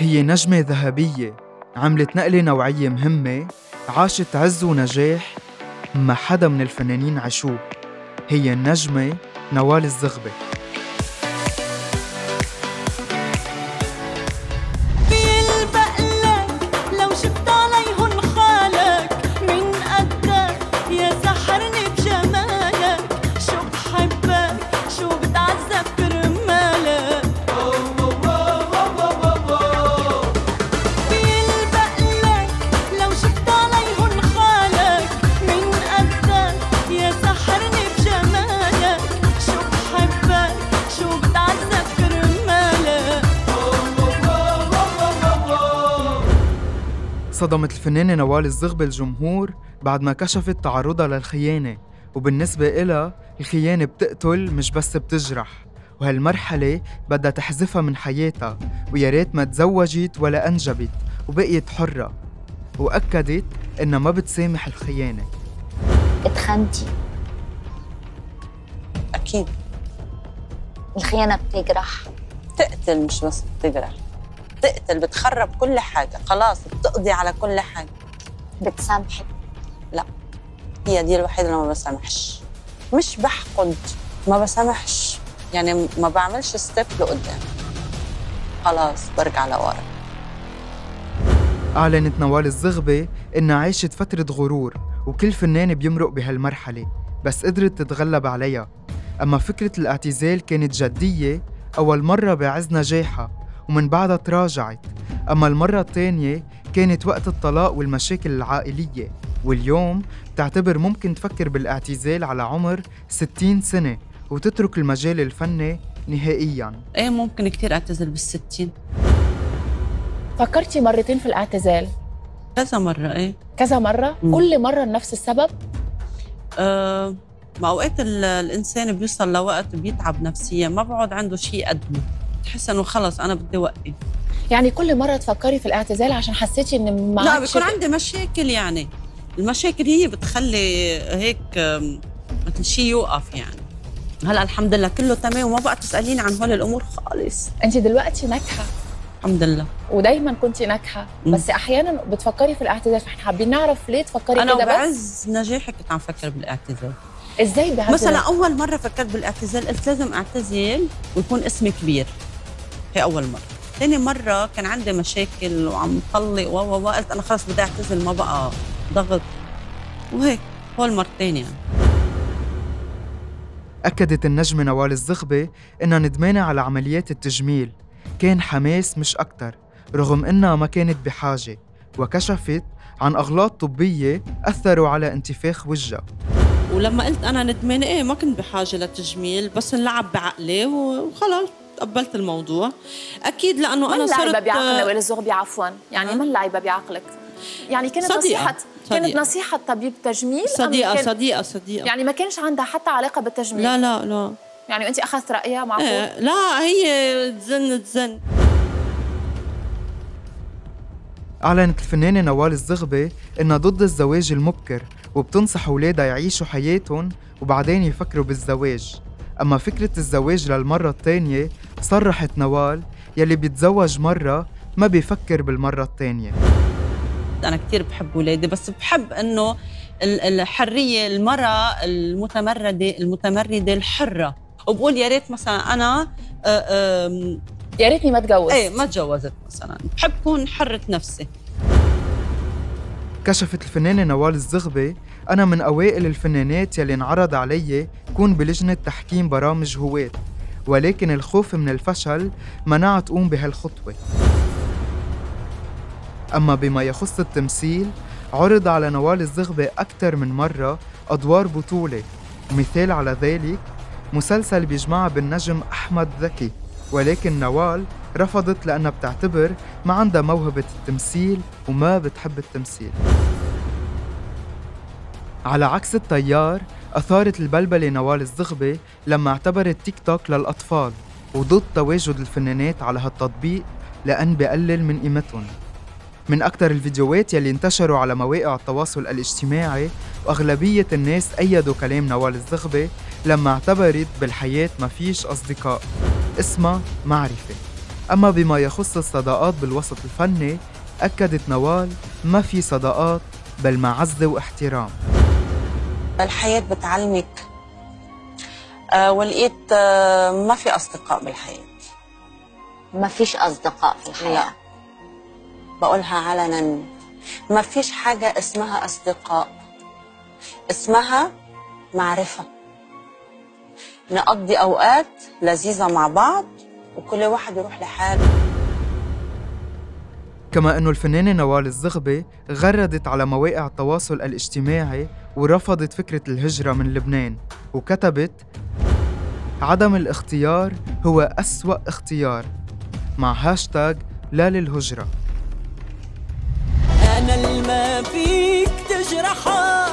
هي نجمة ذهبية عملت نقلة نوعية مهمة عاشت عز ونجاح ما حدا من الفنانين عاشوه. هي النجمة نوال الزغبة. صدمت الفنانة نوال الزغبة الجمهور بعد ما كشفت تعرضها للخيانة. وبالنسبة إلها الخيانة بتقتل مش بس بتجرح وهالمرحلة بدها تحذفها من حياتها ويا ريت ما تزوجت ولا أنجبت وبقيت حرة. وأكدت إنها ما بتسامح الخيانة. اتخنتي. أكيد. الخيانة بتجرح. تقتل مش بس بتجرح. بتقتل بتخرب كل حاجة. خلاص بتقضي على كل حاجة. بتسامحي لا. هي دي الوحيدة اللي ما بسامحش. مش بحقد ما بسامحش. يعني ما بعملش ستيب لقدام. خلاص برجع لورا. أعلنت نوال الزغبة إنها عاشت فترة غرور وكل فنان بيمرق بهالمرحلة بس قدرت تتغلب عليها. أما فكرة الاعتزال كانت جدية أول مرة بعز نجاحها ومن بعدها تراجعت أما المرة الثانية كانت وقت الطلاق والمشاكل العائلية واليوم بتعتبر ممكن تفكر بالاعتزال على عمر 60 سنة وتترك المجال الفني نهائياً إيه ممكن كتير أعتزل بالستين فكرتي مرتين في الاعتزال كذا مرة إيه كذا مرة؟ مم. كل مرة نفس السبب؟ أه ما أوقات الإنسان بيوصل لوقت بيتعب نفسيا ما بقعد عنده شيء يقدمه تحس إنه خلص أنا بدي أوقف. يعني كل مرة تفكري في الاعتزال عشان حسيتي ان ما لا بيكون عندي مشاكل يعني. المشاكل هي بتخلي هيك مثل شيء يوقف يعني. هلأ الحمد لله كله تمام وما بقى تسأليني عن هول الأمور خالص. انت دلوقتي ناجحة. الحمد لله. ودايما كنت ناجحة. بس أحيانا بتفكري في الاعتزال فإحنا حابين نعرف ليه تفكري كده بس؟ أنا بعز نجاحي كنت عم فكر بالاعتزال. إزاي بعز مثلا أول مرة فكرت بالاعتزال قلت لازم أعتزل ويكون اسمي كبير. هي أول مرة. ثاني مرة كان عندي مشاكل وعم طلق و قلت أنا خلص بدي اعتزل ما بقى ضغط. وهيك هو المرتين يعني. أكدت النجمة نوال الزغبة إنها ندمانة على عمليات التجميل. كان حماس مش أكتر رغم إنها ما كانت بحاجة وكشفت عن أغلاط طبية أثروا على انتفاخ وجهها. ولما قلت أنا ندمانة إيه ما كنت بحاجة لتجميل بس انلعب بعقلي وخلاص تقبلت الموضوع. أكيد لأنه أنا صرت من بعقلنا ولا الزغبي عفوا؟ يعني من لعبه بعقلك؟ يعني كانت صديقة. نصيحه صديقة. كانت نصيحة طبيب تجميل؟ صديقة كان... صديقة صديقة. يعني ما كانش عندها حتى علاقة بالتجميل؟ لا لا لا. يعني أنت أخذت رأيها معقول إيه لا هي تزن تزن. أعلنت الفنانة نوال الزغبة إنها ضد الزواج المبكر وبتنصح أولادها يعيشوا حياتهم وبعدين يفكروا بالزواج. أما فكرة الزواج للمرة الثانية صرحت نوال يلي بيتزوج مرة ما بيفكر بالمرة الثانية. أنا كتير بحب ولادي بس بحب إنه الحرية المرأة المتمردة المتمردة الحرة. وبقول يا ريت مثلا أنا يا ريتني ما تجوز إيه ما تجوزت مثلا. بحب كون حرة نفسي. كشفت الفنانة نوال الزغبة أنا من أوائل الفنانات يلي انعرض علي كون بلجنة تحكيم برامج هواة ولكن الخوف من الفشل منعت تقوم بهالخطوة. أما بما يخص التمثيل عرض على نوال الزغبة أكثر من مرة أدوار بطولة. مثال على ذلك مسلسل بيجمعها بالنجم أحمد ذكي. ولكن نوال رفضت لأنها بتعتبر ما عندها موهبة التمثيل وما بتحب التمثيل. على عكس التيار أثارت البلبلة نوال الزغبة لما اعتبرت تيك توك للأطفال وضد تواجد الفنانات على هالتطبيق لأن بقلل من قيمتهم. من أكثر الفيديوهات يلي انتشروا على مواقع التواصل الاجتماعي وأغلبية الناس أيدوا كلام نوال الزغبة لما اعتبرت بالحياة ما فيش أصدقاء. اسمها معرفة. أما بما يخص الصداقات بالوسط الفني أكدت نوال ما في صداقات بل معزة واحترام. الحياة بتعلمك. آه ولقيت آه ما في أصدقاء بالحياة. ما فيش أصدقاء في الحياة. لا. بقولها علنا. ما فيش حاجة اسمها أصدقاء. اسمها معرفة. نقضي أوقات لذيذة مع بعض وكل واحد يروح لحاله. كما أنه الفنانة نوال الزغبي غردت على مواقع التواصل الاجتماعي ورفضت فكرة الهجرة من لبنان وكتبت عدم الاختيار هو أسوأ اختيار مع هاشتاج لا للهجرة. أنا الما فيك تجرحها